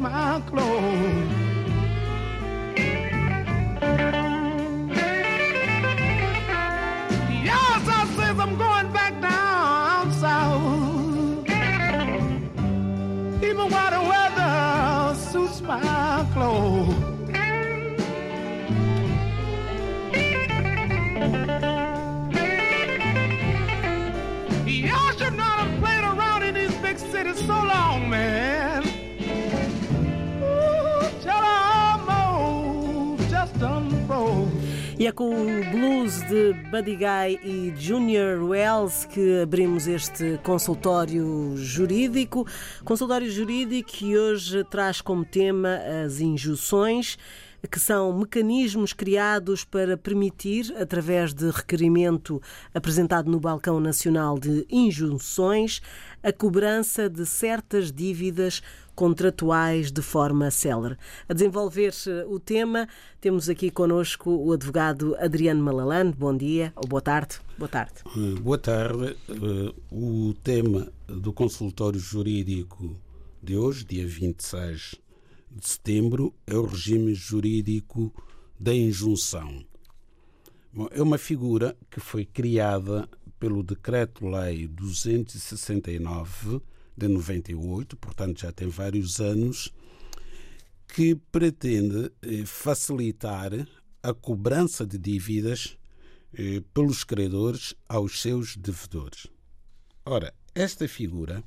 My clothes. Buddy Guy e Junior Wells que abrimos este consultório jurídico. Consultório jurídico que hoje traz como tema as injunções que são mecanismos criados para permitir, através de requerimento apresentado no Balcão Nacional de Injunções, a cobrança de certas dívidas contratuais de forma célere. A desenvolver o tema, temos aqui connosco o advogado Adriano Malalande. Bom dia ou boa tarde. Boa tarde. Eh, Boa tarde. Eh, O tema do consultório jurídico de hoje, dia 26 de setembro, é o regime jurídico da injunção. Bom, é uma figura que foi criada pelo Decreto-Lei 269 de 98, portanto já tem vários anos, que pretende eh, facilitar a cobrança de dívidas eh, pelos credores aos seus devedores. Ora, esta figura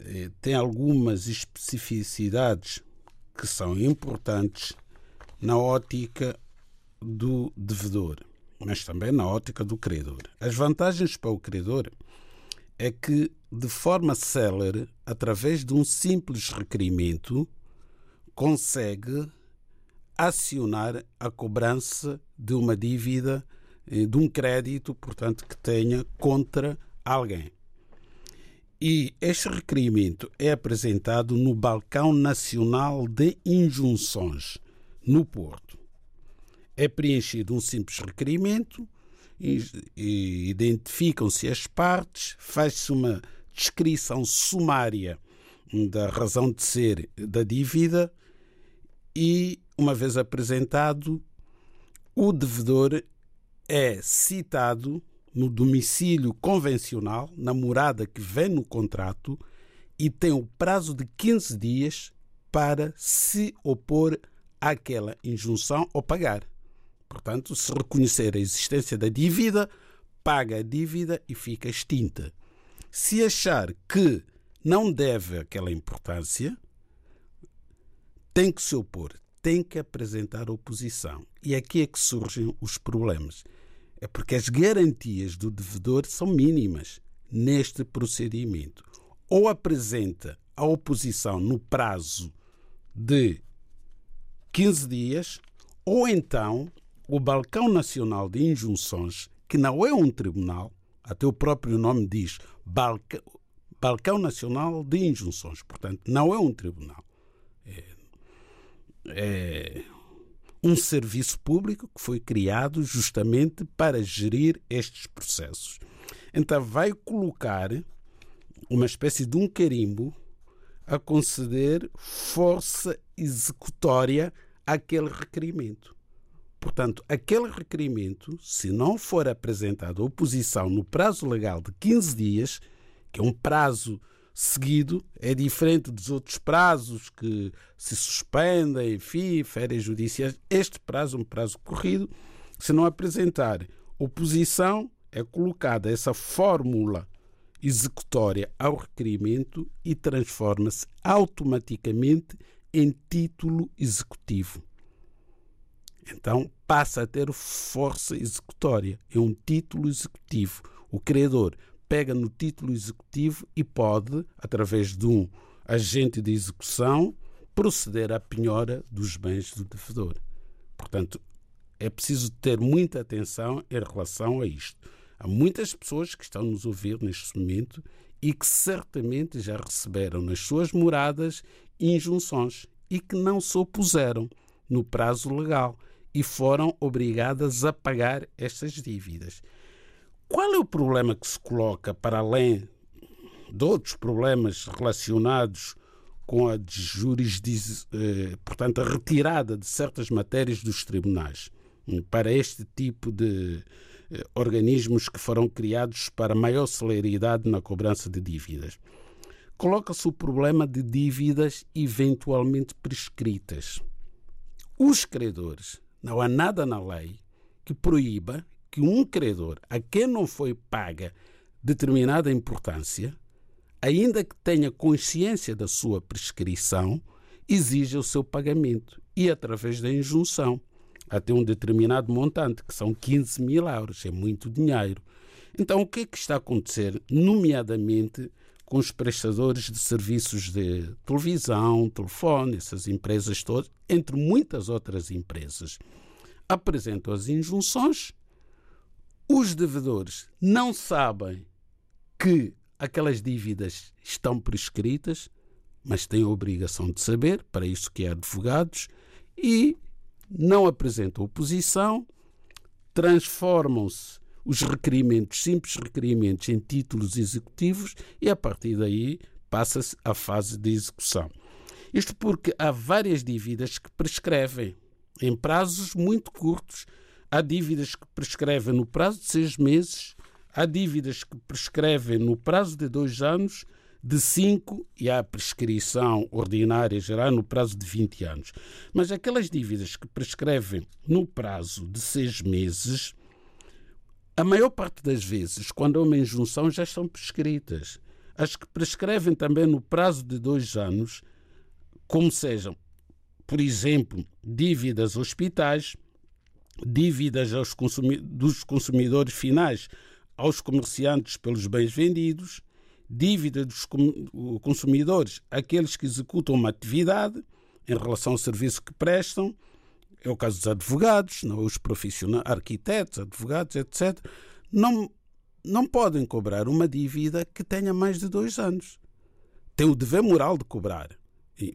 eh, tem algumas especificidades que são importantes na ótica do devedor. mas também na ótica do credor. As vantagens para o credor é que, de forma célere, através de um simples requerimento, consegue acionar a cobrança de uma dívida, eh, de um crédito, portanto, que tenha contra alguém. E este requerimento é apresentado no Balcão Nacional de Injunções, no Porto. É preenchido um simples requerimento, identificam-se as partes, faz-se uma descrição sumária da razão de ser da dívida e, uma vez apresentado, o devedor é citado no domicílio convencional, na morada que vem no contrato, e tem o prazo de 15 dias para se opor àquela injunção ou pagar. Portanto, se reconhecer a existência da dívida, paga a dívida e fica extinta. Se achar que não deve aquela importância, tem que se opor, tem que apresentar oposição. E aqui é que surgem os problemas. É porque as garantias do devedor são mínimas neste procedimento. Ou apresenta a oposição no prazo de 15 dias, ou então o Balcão Nacional de Injunções, que não é um tribunal, até o próprio nome diz Balcão, Balcão Nacional de Injunções, portanto, não é um tribunal. É, é um serviço público que foi criado justamente para gerir estes processos. Então, vai colocar uma espécie de um carimbo a conceder força executória àquele requerimento. Portanto, aquele requerimento, se não for apresentada oposição no prazo legal de 15 dias, que é um prazo seguido, é diferente dos outros prazos que se suspendem, enfim, férias judiciais. Este prazo é um prazo corrido. Se não apresentar oposição, é colocada essa fórmula executória ao requerimento e transforma-se automaticamente em título executivo. Então passa a ter força executória, é um título executivo. O credor pega no título executivo e pode, através de um agente de execução, proceder à penhora dos bens do devedor. Portanto, é preciso ter muita atenção em relação a isto. Há muitas pessoas que estão nos ouvir neste momento e que certamente já receberam nas suas moradas injunções e que não se opuseram no prazo legal e foram obrigadas a pagar estas dívidas. Qual é o problema que se coloca para além de outros problemas relacionados com a jurisdição, eh, portanto, a retirada de certas matérias dos tribunais para este tipo de eh, organismos que foram criados para maior celeridade na cobrança de dívidas? Coloca-se o problema de dívidas eventualmente prescritas. Os credores, não há nada na lei que proíba que um credor a quem não foi paga determinada importância, ainda que tenha consciência da sua prescrição, exija o seu pagamento e através da injunção até um determinado montante, que são 15 mil euros, é muito dinheiro. Então, o que é que está a acontecer, nomeadamente com os prestadores de serviços de televisão, telefone, essas empresas todas, entre muitas outras empresas? Apresentam as injunções os devedores não sabem que aquelas dívidas estão prescritas, mas têm a obrigação de saber, para isso que é advogados, e não apresentam oposição, transformam-se os requerimentos, simples requerimentos, em títulos executivos e a partir daí passa-se à fase de execução. Isto porque há várias dívidas que prescrevem em prazos muito curtos Há dívidas que prescrevem no prazo de seis meses, há dívidas que prescrevem no prazo de dois anos, de cinco e há prescrição ordinária geral no prazo de 20 anos. Mas aquelas dívidas que prescrevem no prazo de seis meses, a maior parte das vezes, quando há uma injunção, já estão prescritas. As que prescrevem também no prazo de dois anos, como sejam, por exemplo, dívidas hospitais, dívidas aos consumi dos consumidores finais aos comerciantes pelos bens vendidos, dívida dos consumidores àqueles que executam uma atividade em relação ao serviço que prestam, é o caso dos advogados, não, os profissionais, arquitetos, advogados, etc., não, não podem cobrar uma dívida que tenha mais de dois anos. Tem o dever moral de cobrar,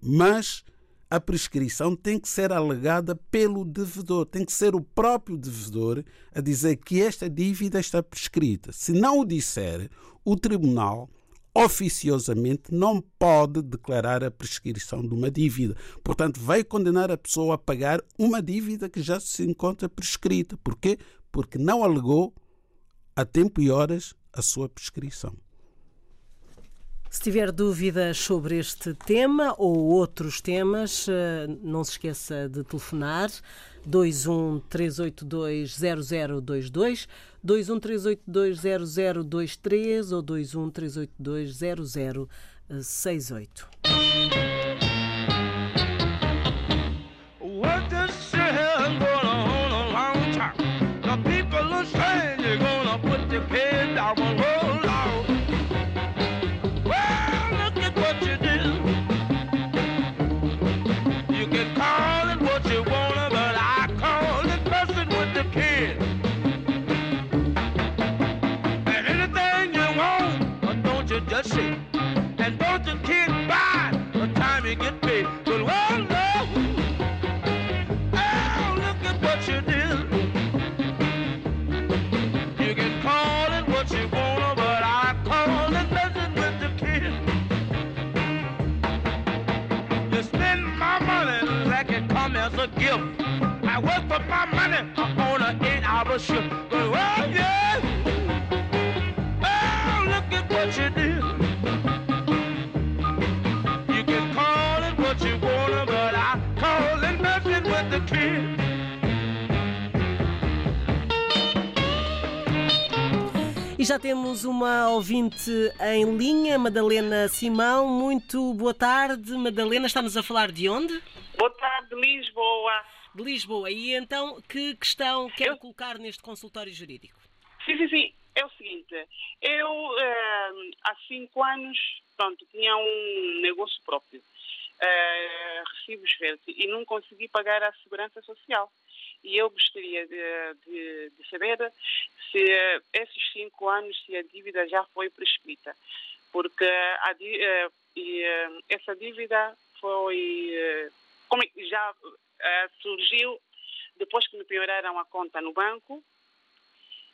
mas a prescrição tem que ser alegada pelo devedor, tem que ser o próprio devedor a dizer que esta dívida está prescrita. Se não o disser, o tribunal oficiosamente não pode declarar a prescrição de uma dívida. Portanto, vai condenar a pessoa a pagar uma dívida que já se encontra prescrita. Porquê? Porque não alegou a tempo e horas a sua prescrição. Se tiver dúvidas sobre este tema ou outros temas, eh, não se esqueça de telefonar 21 382 0022, 21 382 0023 ou 21 as a gift. I work for my money on an eight-hour shift. But, well, yeah. Oh, look at what you did. You can call it what you wanna, but I call it messing with the kid. E já temos uma ouvinte em linha, Madalena Simão. Muito boa tarde. Madalena, está-nos a falar de onde? Boa Lisboa. De Lisboa. E então, que questão quer eu... colocar neste consultório jurídico? Sim, sim, sim. É o seguinte, eu uh, há cinco anos, pronto, tinha um negócio próprio, uh, recibos verdes, e não consegui pagar a segurança social. E eu gostaria de, de, de saber se uh, esses cinco anos, se a dívida já foi prescrita. Porque a, e, essa dívida foi como já uh, surgiu depois que me pioraram a conta no banco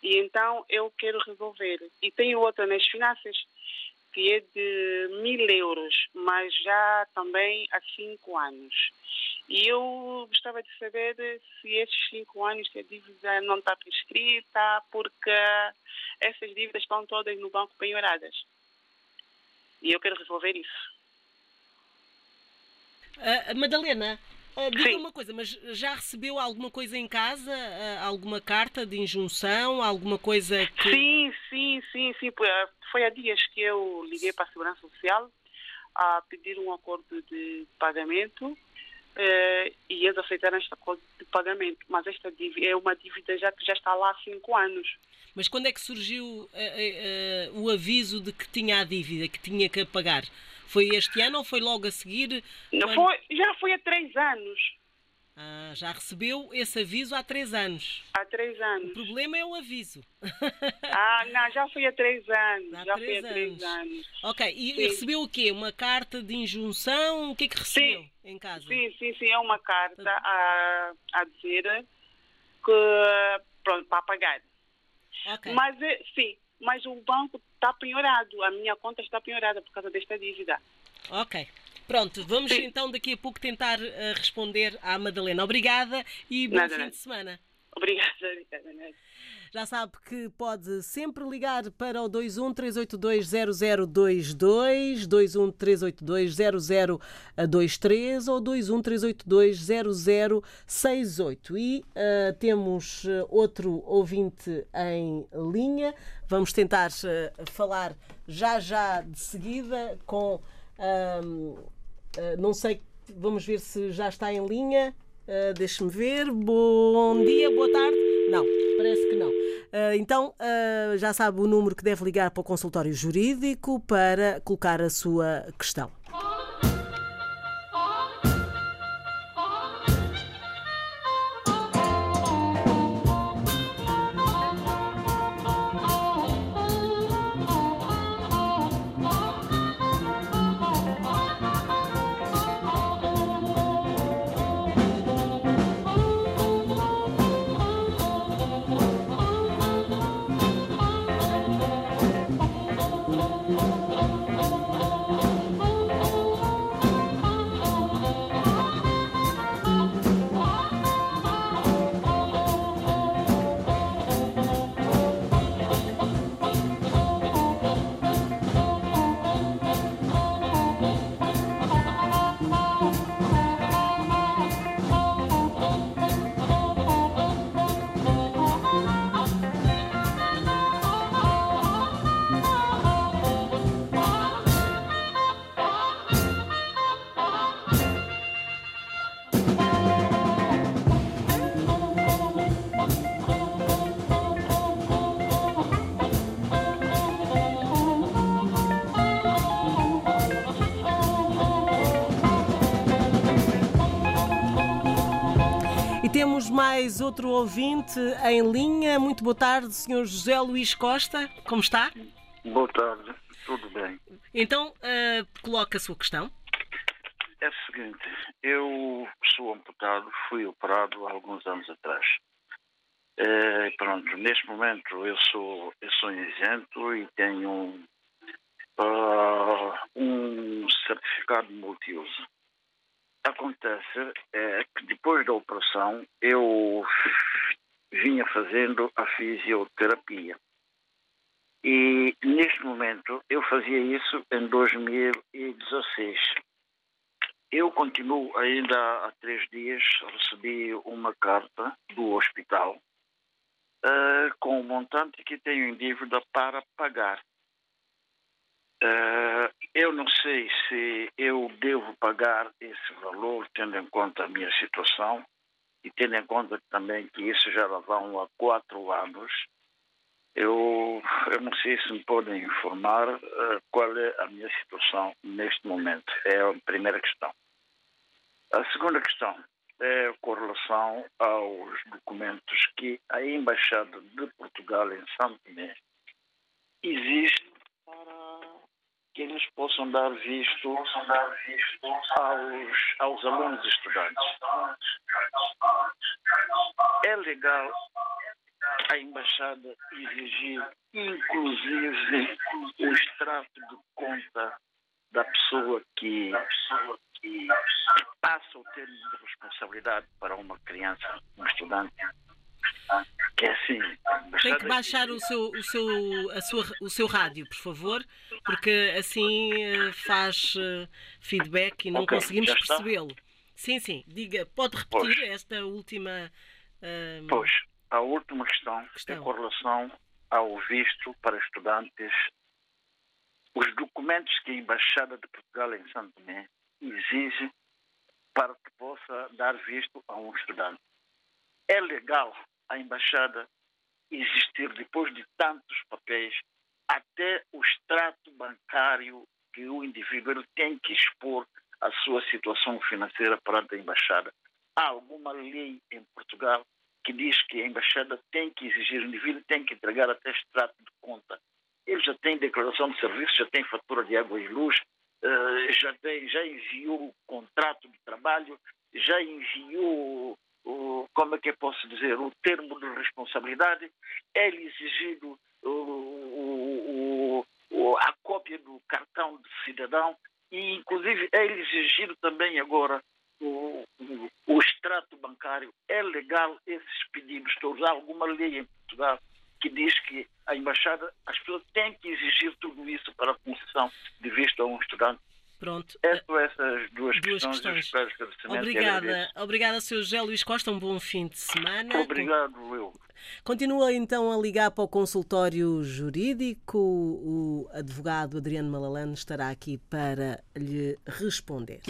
e então eu quero resolver. E tenho outra nas finanças que é de mil euros, mas já também há cinco anos. E eu gostava de saber se esses cinco anos a dívida não está prescrita, porque essas dívidas estão todas no banco penhoradas. E eu quero resolver isso. Uh, Madalena, uh, diga uma coisa, mas já recebeu alguma coisa em casa? Uh, alguma carta de injunção? Alguma coisa que. Sim, sim, sim, sim. Foi há dias que eu liguei para a Segurança Social a pedir um acordo de pagamento e eles aceitaram este acordo de pagamento. Mas esta dívida é uma dívida já que já está lá há cinco anos. Mas quando é que surgiu o aviso de que tinha a dívida, que tinha que pagar? Foi este ano ou foi logo a seguir? Não foi, já foi há três anos. Ah, já recebeu esse aviso há três anos. Há três anos. O problema é o aviso. Ah, não, já foi há três anos. Há já três foi há três anos. Ok, e sim. recebeu o quê? Uma carta de injunção? O que é que recebeu sim. em casa? Sim, sim, sim. É uma carta a, a dizer que, pronto, para pagar. Okay. Mas, eh, sim, mas o banco está penhorado, a minha conta está penhorada por causa desta dívida. Ok. Pronto, vamos Sim. então daqui a pouco tentar uh, responder à Madalena. Obrigada e bom nada, fim de semana. Obrigada, obrigada. Já sabe que pode sempre ligar para o 21 382 0022, 21 382 0023 ou 21 382 0068. E uh, temos uh, outro ouvinte em linha. Vamos tentar uh, falar já já de seguida com. não sei, vamos ver se já está em linha. Uh, Deixe-me ver. Bom dia, boa tarde. Não, parece que não. Uh, então, uh, já sabe o número que deve ligar para o consultório jurídico para colocar a sua questão. E temos mais outro ouvinte em linha. Muito boa tarde, Sr. José Luís Costa. Como está? Boa tarde, tudo bem. Então, uh, coloca a sua questão. É o seguinte, eu sou amputado, fui operado há alguns anos atrás. É, pronto, neste momento eu sou, eu sou isento e tenho um, uh, um certificado multiuso. Acontece é, que depois da operação eu vinha fazendo a fisioterapia. E neste momento eu fazia isso em 2016. Eu continuo ainda há três dias, recebi uma carta do hospital uh, com um montante que tenho em dívida para pagar. Uh, eu não sei se eu devo pagar esse valor, tendo em conta a minha situação e tendo em conta também que isso já vão há quatro anos. Eu, eu não sei se me podem informar uh, qual é a minha situação neste momento. É a primeira questão. A segunda questão é com relação aos documentos que a Embaixada de Portugal em São Tomé existe para que eles possam dar visto, possam dar visto aos, aos alunos e estudantes. É legal a embaixada exigir, inclusive, o extrato de conta da pessoa que, que passa o termo de responsabilidade para uma criança, um estudante. Que é assim. Tem que baixar o seu, o, seu, a sua, o seu rádio, por favor, porque assim eh, faz eh, feedback e não Ok, conseguimos percebê-lo. Sim, sim, diga, pode repetir Pois. esta última. ah, Pois, a última questão, Questão. é com relação ao visto para estudantes. Os documentos que a Embaixada de Portugal em São Tomé exige para que possa dar visto a um estudante. É legal a Embaixada existir depois de tantos papéis até o extrato bancário que o indivíduo tem que expor a sua situação financeira perante a Embaixada. Há alguma lei em Portugal que diz que a embaixada tem que exigir, o indivíduo tem que entregar até extrato de conta. Ele já tem declaração de serviço, já tem fatura de água e luz, eh, já, tem, já enviou o contrato de trabalho, já enviou, como é que eu posso dizer, o termo de responsabilidade, é-lhe exigido a cópia do cartão de cidadão e, inclusive, é-lhe exigido também agora o, o, o extrato bancário. É legal esses pedidos todos? Há alguma lei em Portugal que diz que a embaixada, as pessoas têm que exigir tudo isso para a concessão de visto a um estudante? Pronto. É só essas duas, Duas questões. Questões. Obrigada, obrigada, Sr. José Luís Costa. Um bom fim de semana. Obrigado, eu. Continua então a ligar para o consultório jurídico. O advogado Adriano Malalane estará aqui para lhe responder.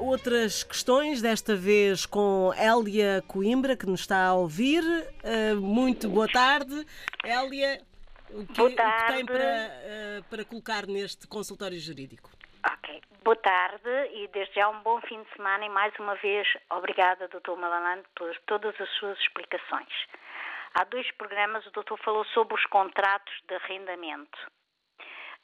Outras questões, desta vez com Hélia Coimbra, que nos está a ouvir. Eh, Muito boa tarde. Hélia, o que, o que tem para, eh, para colocar neste consultório jurídico? Ok. Boa tarde e desde já um bom fim de semana e mais uma vez obrigada, Dr. Malalande, por todas as suas explicações. Há dois programas o doutor falou sobre os contratos de arrendamento.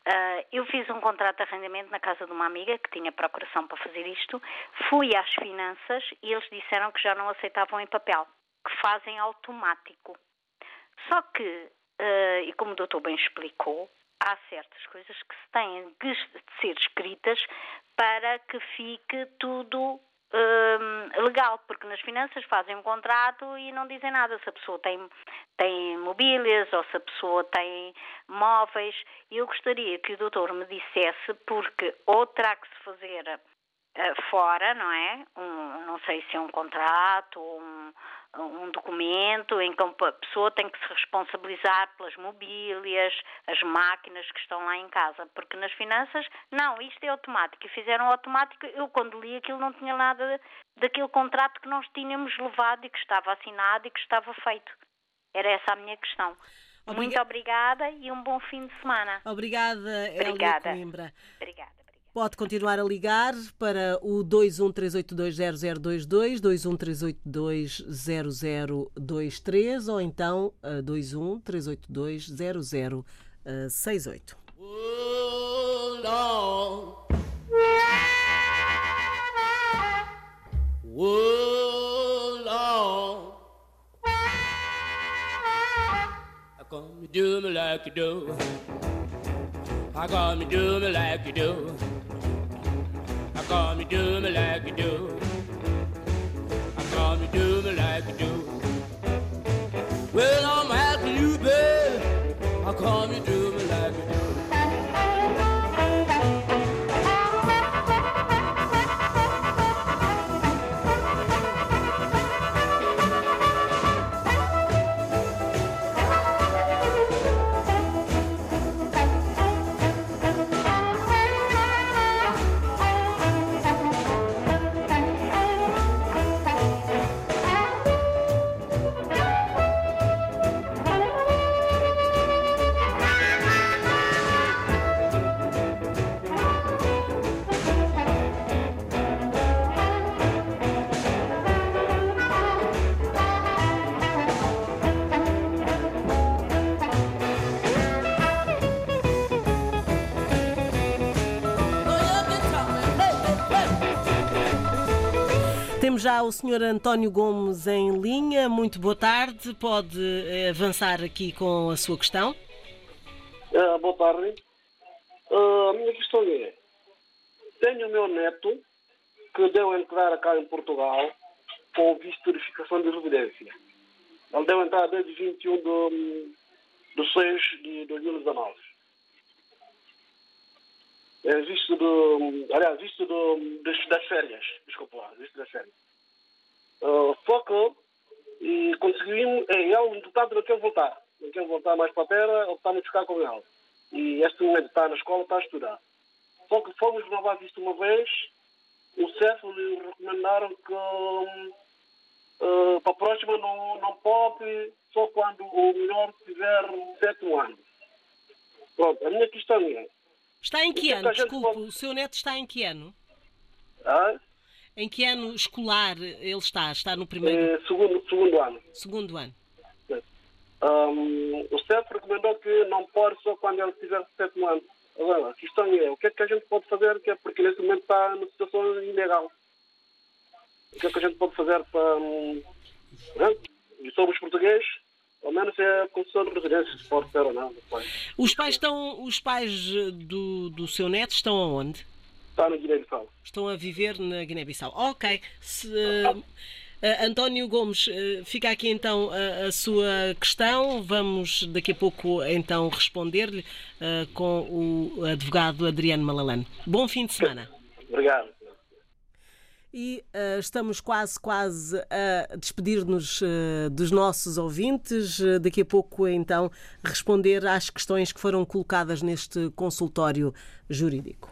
Ah, eu fiz um contrato de arrendamento na casa de uma amiga que tinha procuração para fazer isto. Fui às finanças e eles disseram que já não aceitavam em papel, que fazem automático. Só que, eh, e como o doutor bem explicou, há certas coisas que se têm de ser escritas para que fique tudo hum, legal, porque nas finanças fazem um contrato e não dizem nada se a pessoa tem, tem mobílias ou se a pessoa tem móveis. Eu gostaria que o doutor me dissesse, porque ou terá que se fazer eh, fora, não é? Um, não sei se é um contrato ou um, um documento em que a pessoa tem que se responsabilizar pelas mobílias, as máquinas que estão lá em casa, porque nas finanças, não, isto é automático, e fizeram automático, eu quando li aquilo não tinha nada daquele contrato que nós tínhamos levado e que estava assinado e que estava feito. Era essa a minha questão. Obriga- Muito obrigada e um bom fim de semana. Obrigada, Obrigada. Coimbra. Obrigada. Pode continuar a ligar para o 213820023, 213820023 ou então eh, 213820068. Hold on. Hold on. How come do me like you do? How come you do me like you do? How come you do me like you do? How come you do me like you do? Well, I'm asking you, babe. How come you do já o Sr. António Gomes em linha. Muito boa tarde. Pode eh, avançar aqui com a sua questão. Ah, boa tarde. Ah, a minha questão é: tenho o meu neto que deu entrar cá em Portugal com visto de verificação de residência. Ele deu entrar desde 21 de, de 6 de 2019. É visto do. Aliás, visto do, das, das férias. Desculpa lá, visto das férias. Uh, só que e conseguimos. É, ele, entretanto, não quer voltar. Não quer voltar mais para a terra, a ficar com ele. E este momento está na escola, está a estudar. Só que fomos renovar isto uma vez, o CEF lhe recomendaram que uh, para a próxima não, não pode, só quando o melhor tiver sete anos. Pronto, a minha questão é. Está em que ano? Desculpe, pode... o seu neto está em que ano? Ah? Em que ano escolar ele está? Está no primeiro? É, segundo, segundo ano. Segundo ano. Um, o CEF recomendou que não pode só quando ele tiver sete anos. Agora, a questão é, o que é que a gente pode fazer, que é porque nesse momento está numa situação ilegal. O que é que a gente pode fazer para... Um, né? E somos portugueses, ao menos é a concessão de residência, se pode ser ou não. Os pais, estão, os pais do, do seu neto estão aonde? Está na Guiné-Bissau. Estão a viver na Guiné-Bissau. Ok. Se, uh, António Gomes, uh, fica aqui então a, a, sua questão. Vamos daqui a pouco então responder-lhe uh, com o advogado Adriano Malalane. Bom fim de semana. Obrigado. E uh, estamos quase, quase a despedir-nos uh, dos nossos ouvintes. Uh, daqui a pouco, então, responder às questões que foram colocadas neste consultório jurídico.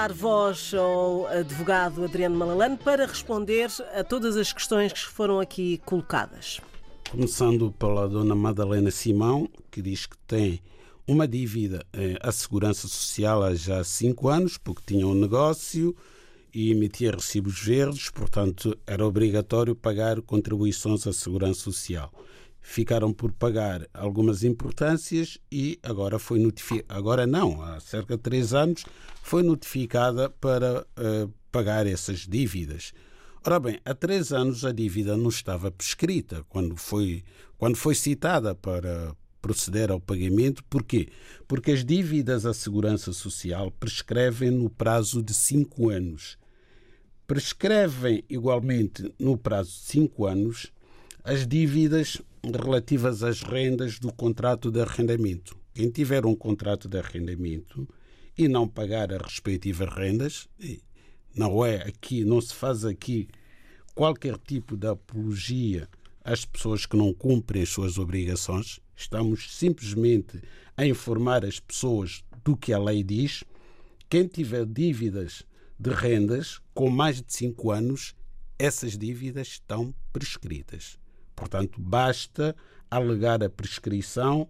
dar voz ao advogado Adriano Malalane para responder a todas as questões que foram aqui colocadas. Começando pela dona Madalena Simão, que diz que tem uma dívida eh, à Segurança Social há já cinco anos, porque tinha um negócio e emitia recibos verdes, portanto era obrigatório pagar contribuições à Segurança Social ficaram por pagar algumas importâncias e agora foi notificada, agora não, há cerca de três anos, foi notificada para uh, pagar essas dívidas. Ora bem, há três anos a dívida não estava prescrita quando foi, quando foi citada para proceder ao pagamento. Porquê? Porque as dívidas à Segurança Social prescrevem no prazo de cinco anos. Prescrevem igualmente no prazo de cinco anos as dívidas relativas às rendas do contrato de arrendamento. Quem tiver um contrato de arrendamento e não pagar as respectivas rendas, não é aqui, não se faz aqui qualquer tipo de apologia as pessoas que não cumprem as suas obrigações, estamos simplesmente a informar as pessoas do que a lei diz. Quem tiver dívidas de rendas com mais de 5 anos, essas dívidas estão prescritas. Portanto, basta alegar a prescrição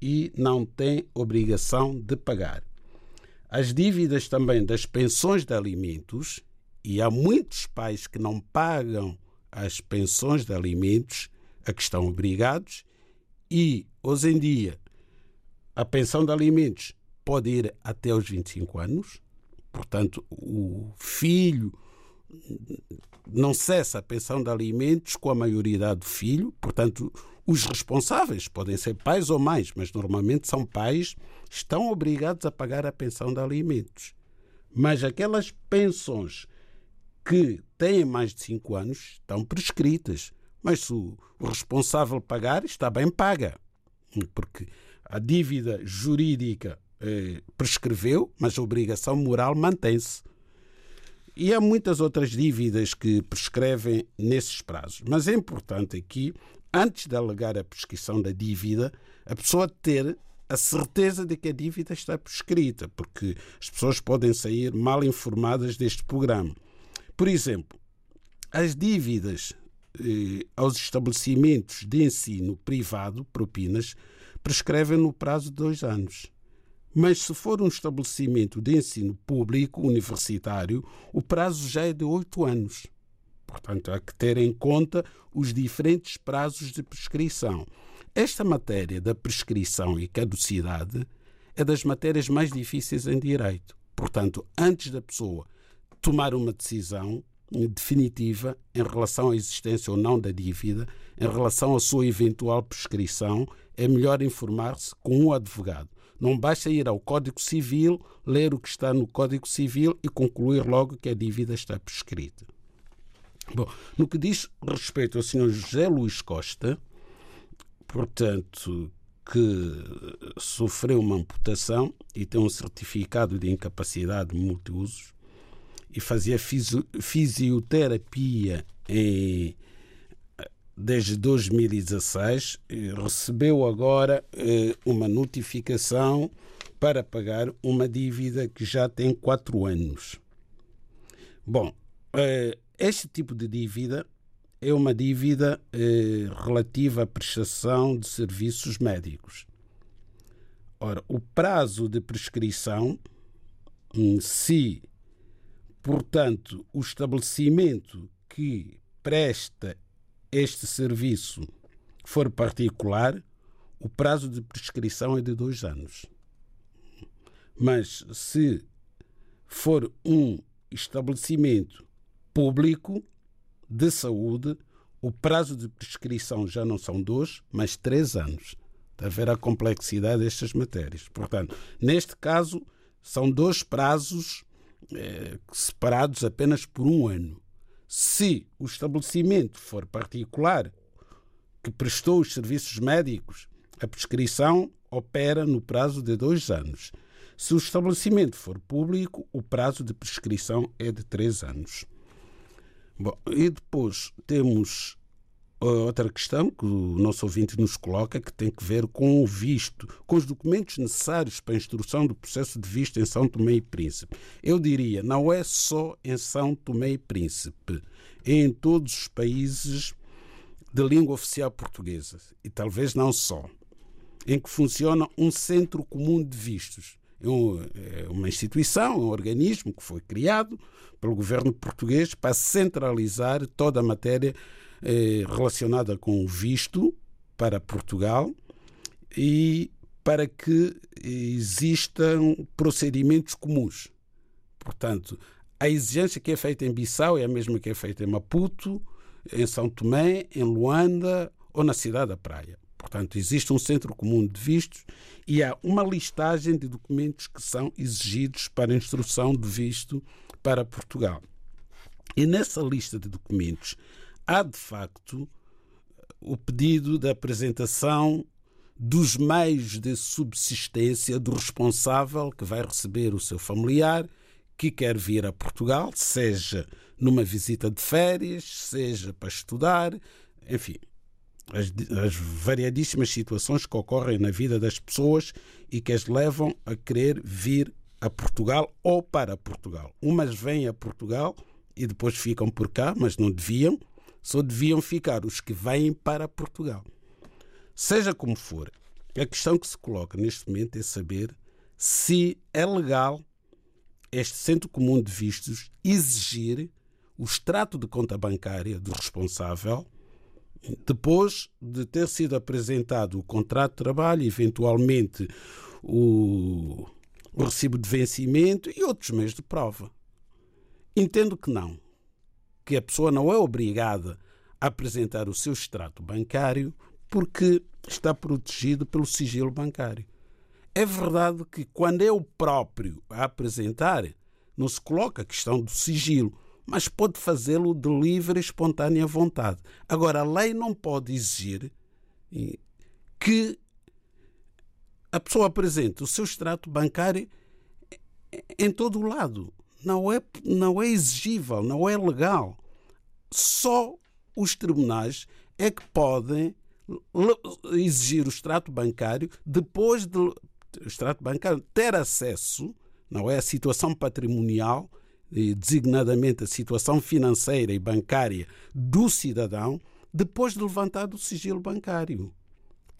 e não tem obrigação de pagar. As dívidas também das pensões de alimentos, e há muitos pais que não pagam as pensões de alimentos a que estão obrigados, e hoje em dia a pensão de alimentos pode ir até os 25 anos, portanto, o filho não cessa a pensão de alimentos com a maioridade do filho, portanto, os responsáveis podem ser pais ou mães, mas normalmente são pais, estão obrigados a pagar a pensão de alimentos. Mas aquelas pensões que têm mais de 5 anos estão prescritas. Mas se o responsável pagar, está bem paga. Porque a dívida jurídica eh, prescreveu, mas a obrigação moral mantém-se. E há muitas outras dívidas que prescrevem nesses prazos. Mas é importante aqui, antes de alegar a prescrição da dívida, a pessoa ter a certeza de que a dívida está prescrita, porque as pessoas podem sair mal informadas deste programa. Por exemplo, as dívidas eh, aos estabelecimentos de ensino privado, propinas, prescrevem no prazo de dois anos. Mas se for um estabelecimento de ensino público universitário, o prazo já é de oito anos. Portanto, há que ter em conta os diferentes prazos de prescrição. Esta matéria da prescrição e caducidade é das matérias mais difíceis em direito. Portanto, antes da pessoa tomar uma decisão definitiva em relação à existência ou não da dívida, em relação à sua eventual prescrição, é melhor informar-se com um advogado. Não basta ir ao Código Civil, ler o que está no Código Civil e concluir logo que a dívida está prescrita. Bom, no que diz respeito ao Sr. José Luís Costa, portanto, que sofreu uma amputação e tem um certificado de incapacidade multiusos e fazia fisioterapia em desde 2016, recebeu agora eh, uma notificação para pagar uma dívida que já tem quatro anos. Bom, eh, este tipo de dívida é uma dívida eh, relativa à prestação de serviços médicos. Ora, o prazo de prescrição, se, portanto, o estabelecimento que presta este serviço for particular, o prazo de prescrição é de dois anos. Mas se for um estabelecimento público de saúde, o prazo de prescrição já não são dois, mas três anos. Está a ver a complexidade destas matérias. Portanto, neste caso, são dois prazos eh, separados apenas por um ano. Se o estabelecimento for particular que prestou os serviços médicos, a prescrição opera no prazo de dois anos. Se o estabelecimento for público, o prazo de prescrição é de três anos. Bom, e depois temos outra questão que o nosso ouvinte nos coloca, que tem que ver com o visto, com os documentos necessários para a instrução do processo de visto em São Tomé e Príncipe. Eu diria, não é só em São Tomé e Príncipe, é em todos os países de língua oficial portuguesa, e talvez não só, em que funciona um centro comum de vistos. É, é uma instituição, um organismo que foi criado pelo governo português para centralizar toda a matéria eh, relacionada com o visto para Portugal e para que existam procedimentos comuns. Portanto, a exigência que é feita em Bissau é a mesma que é feita em Maputo, em São Tomé, em Luanda ou na cidade da Praia. Portanto, existe um centro comum de vistos e há uma listagem de documentos que são exigidos para instrução de visto para Portugal. E nessa lista de documentos há de facto o pedido da apresentação dos meios de subsistência do responsável que vai receber o seu familiar que quer vir a Portugal, seja numa visita de férias, seja para estudar, enfim, as, as variadíssimas situações que ocorrem na vida das pessoas e que as levam a querer vir a Portugal ou para Portugal. Umas vêm a Portugal e depois ficam por cá, mas não deviam, só deviam ficar os que vêm para Portugal. Seja como for, a questão que se coloca neste momento é saber se é legal este Centro Comum de Vistos exigir o extrato de conta bancária do responsável depois de ter sido apresentado o contrato de trabalho, eventualmente o, o recibo de vencimento e outros meios de prova. Entendo que não, que a pessoa não é obrigada a apresentar o seu extrato bancário porque está protegido pelo sigilo bancário. É verdade que quando é o próprio a apresentar, não se coloca a questão do sigilo, mas pode fazê-lo de livre e espontânea vontade. Agora, a lei não pode exigir que a pessoa apresente o seu extrato bancário em todo o lado. Não é, não é exigível, não é legal. Só os tribunais é que podem exigir o extrato bancário depois de o extrato bancário ter acesso, não é a situação patrimonial designadamente a situação financeira e bancária do cidadão, depois de levantar o sigilo bancário.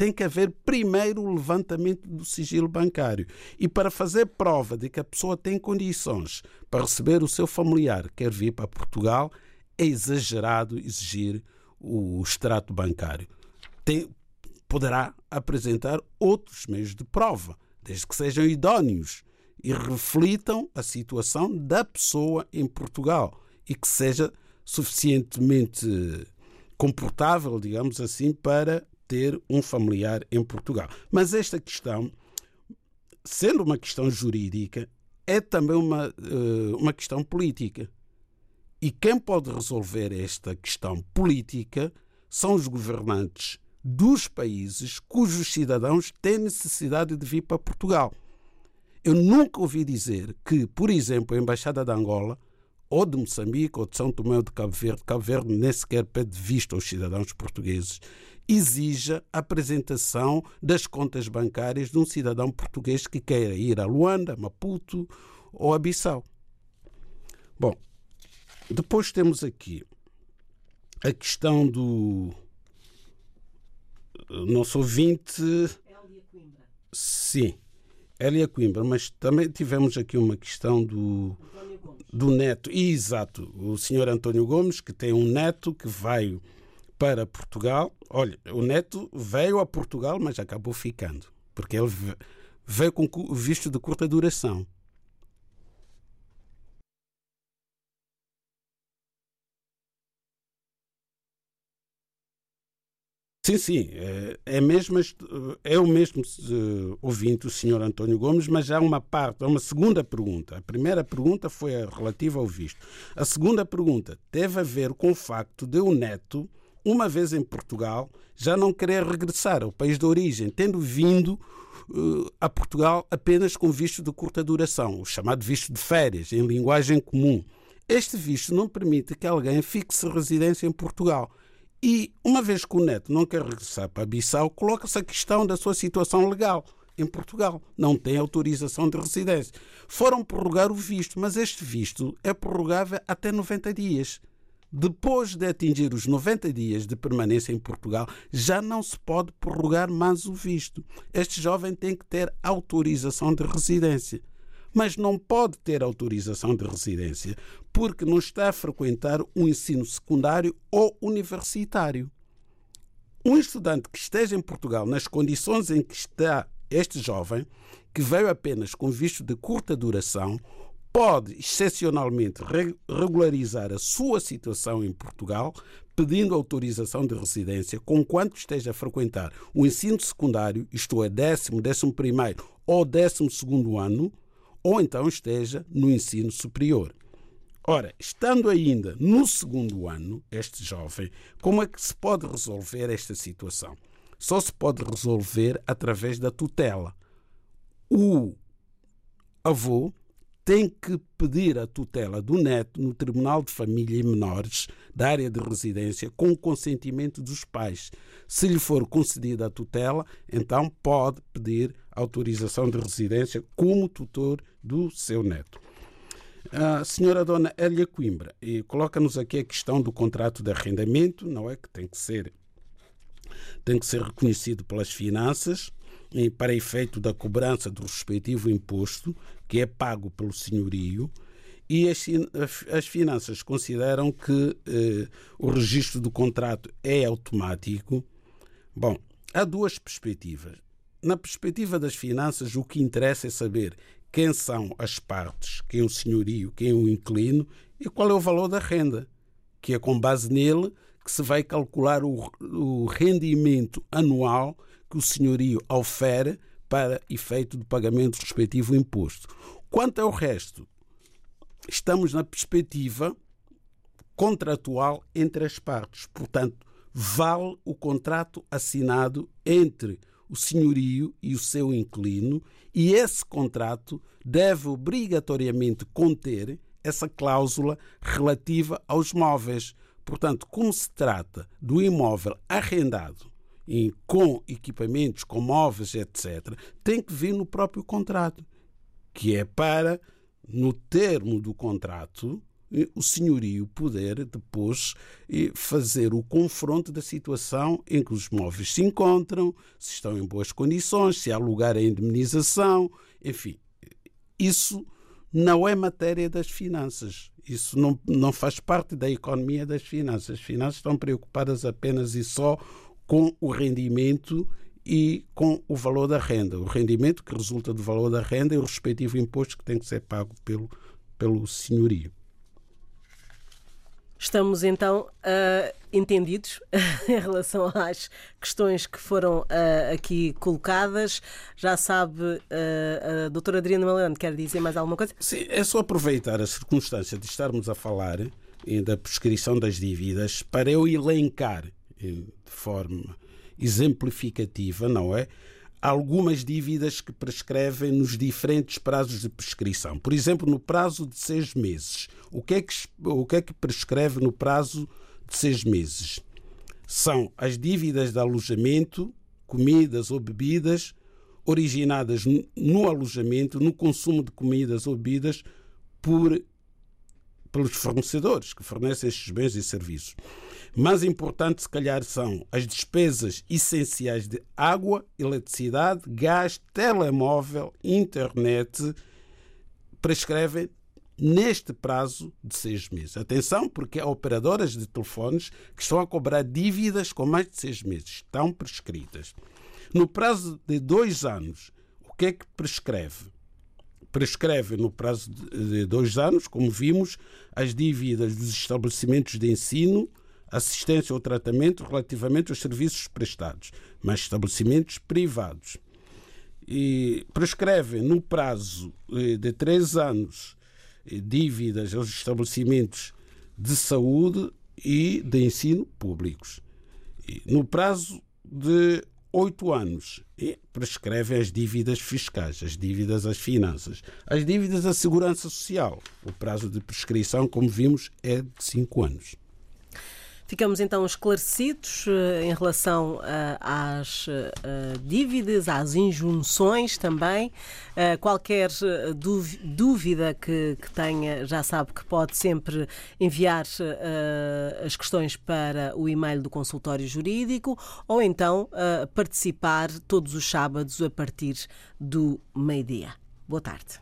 Tem que haver primeiro o levantamento do sigilo bancário. E para fazer prova de que a pessoa tem condições para receber o seu familiar que quer vir para Portugal, é exagerado exigir o extrato bancário. Tem, poderá apresentar outros meios de prova, desde que sejam idóneos e reflitam a situação da pessoa em Portugal e que seja suficientemente comportável, digamos assim, para ter um familiar em Portugal. Mas esta questão, sendo uma questão jurídica, é também uma, eh, uma questão política. E quem pode resolver esta questão política são os governantes dos países cujos cidadãos têm necessidade de vir para Portugal. Eu nunca ouvi dizer que, por exemplo, a Embaixada de Angola, ou de Moçambique, ou de São Tomé ou de Cabo Verde, Cabo Verde nem sequer pede visto aos cidadãos portugueses, exija a apresentação das contas bancárias de um cidadão português que queira ir a Luanda, Maputo ou a Bissau. Bom, depois temos aqui a questão do nosso ouvinte. Sim. Elia Coimbra, mas também tivemos aqui uma questão do, do neto. E, exato, o senhor António Gomes, que tem um neto que veio para Portugal. Olha, o neto veio a Portugal, mas acabou ficando, porque ele veio com visto de curta duração. Sim, sim, é, é, mesmo, é o mesmo uh, ouvinte, o senhor António Gomes, mas há uma parte, há uma segunda pergunta. A primeira pergunta foi relativa ao visto. A segunda pergunta teve a ver com o facto de o neto, uma vez em Portugal, já não querer regressar ao país de origem, tendo vindo uh, a Portugal apenas com visto de curta duração, o chamado visto de férias, em linguagem comum. Este visto não permite que alguém fixe residência em Portugal e, uma vez que o neto não quer regressar para Bissau, coloca-se a questão da sua situação legal em Portugal. Não tem autorização de residência. Foram prorrogar o visto, mas este visto é prorrogável até 90 dias. Depois de atingir os 90 dias de permanência em Portugal, já não se pode prorrogar mais o visto. Este jovem tem que ter autorização de residência mas não pode ter autorização de residência porque não está a frequentar um ensino secundário ou universitário. Um estudante que esteja em Portugal nas condições em que está este jovem, que veio apenas com visto de curta duração, pode excepcionalmente regularizar a sua situação em Portugal, pedindo autorização de residência, conquanto esteja a frequentar o ensino secundário, isto é, décimo, décimo primeiro ou décimo segundo ano, ou então esteja no ensino superior. Ora, estando ainda no segundo ano, este jovem, como é que se pode resolver esta situação? Só se pode resolver através da tutela. O avô tem que pedir a tutela do neto no Tribunal de Família e Menores da área de residência com o consentimento dos pais. Se lhe for concedida a tutela, então pode pedir autorização de residência como tutor do seu neto. A senhora dona Elia Coimbra coloca-nos aqui a questão do contrato de arrendamento, não é que tem que ser tem que ser reconhecido pelas finanças para efeito da cobrança do respectivo imposto que é pago pelo senhorio e as, as finanças consideram que eh, o registro do contrato é automático. Bom, há duas perspectivas. Na perspectiva das finanças, o que interessa é saber quem são as partes, quem é o senhorio, quem é o inquilino e qual é o valor da renda, que é com base nele que se vai calcular o, o rendimento anual que o senhorio ofere para efeito do pagamento do respectivo imposto. Quanto ao resto, estamos na perspectiva contratual entre as partes. Portanto, vale o contrato assinado entre o senhorio e o seu inquilino, e esse contrato deve obrigatoriamente conter essa cláusula relativa aos móveis. Portanto, como se trata do imóvel arrendado com equipamentos, com móveis, etc., tem que vir no próprio contrato, que é para, no termo do contrato, o senhorio poder depois fazer o confronto da situação em que os móveis se encontram, se estão em boas condições, se há lugar à indemnização, enfim. Isso não é matéria das finanças. Isso não, não faz parte da economia das finanças. As finanças estão preocupadas apenas e só com o rendimento e com o valor da renda. O rendimento que resulta do valor da renda e o respectivo imposto que tem que ser pago pelo, pelo senhorio. Estamos então uh, entendidos em relação às questões que foram uh, aqui colocadas. Já sabe, uh, a doutora Adriana Malando quer dizer mais alguma coisa? Sim, é só aproveitar a circunstância de estarmos a falar da prescrição das dívidas para eu elencar de forma exemplificativa, não é? Algumas dívidas que prescrevem nos diferentes prazos de prescrição. Por exemplo, no prazo de seis meses. O que é que, o que, é que prescreve no prazo de seis meses? São as dívidas de alojamento, comidas ou bebidas originadas no alojamento, no consumo de comidas ou bebidas por, pelos fornecedores que fornecem estes bens e serviços. Mais importante, se calhar, são as despesas essenciais de água, eletricidade, gás, telemóvel, internet, prescrevem neste prazo de seis meses. Atenção, porque há operadoras de telefones que estão a cobrar dívidas com mais de seis meses. Estão prescritas. No prazo de dois anos, o que é que prescreve? Prescreve no prazo de dois anos, como vimos, as dívidas dos estabelecimentos de ensino, assistência ou tratamento relativamente aos serviços prestados, mas estabelecimentos privados. E prescreve no prazo eh, de três anos eh, dívidas aos estabelecimentos de saúde e de ensino públicos. E no prazo de oito anos, prescreve as dívidas fiscais, as dívidas às finanças, as dívidas à segurança social. O prazo de prescrição, como vimos, é de cinco anos. Ficamos então esclarecidos uh, em relação uh, às uh, dívidas, às injunções também. qualquer dúvida que, tenha, já sabe que pode sempre enviar as questões para o e-mail do consultório jurídico ou então participar todos os sábados a partir do meio-dia. Boa tarde.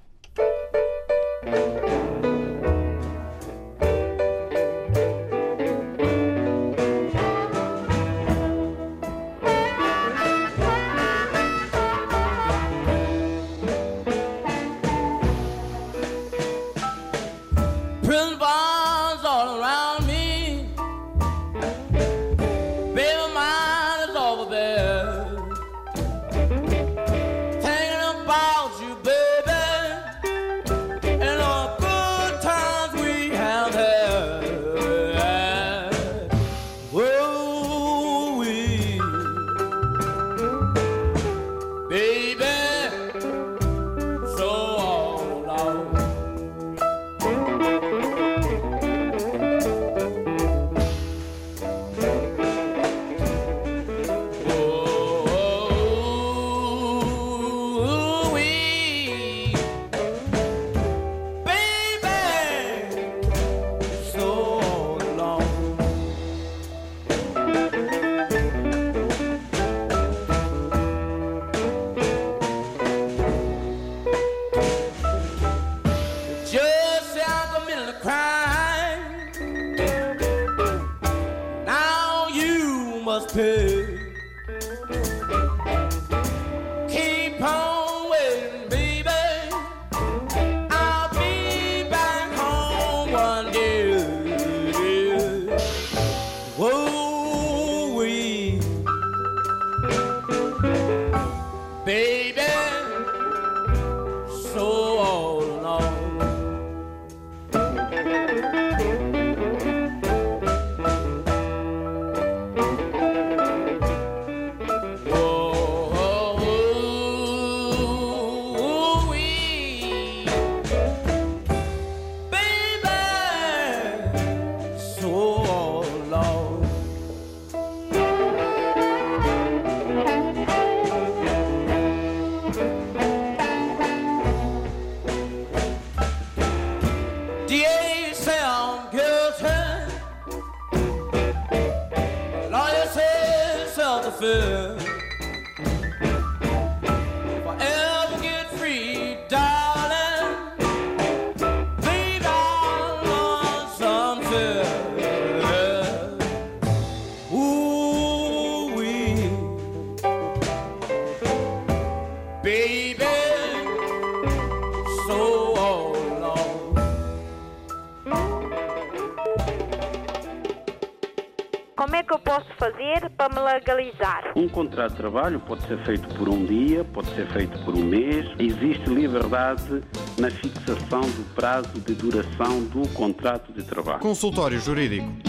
Contrato de trabalho pode ser feito por um dia, pode ser feito por um mês. Existe liberdade na fixação do prazo de duração do contrato de trabalho. Consultório Jurídico.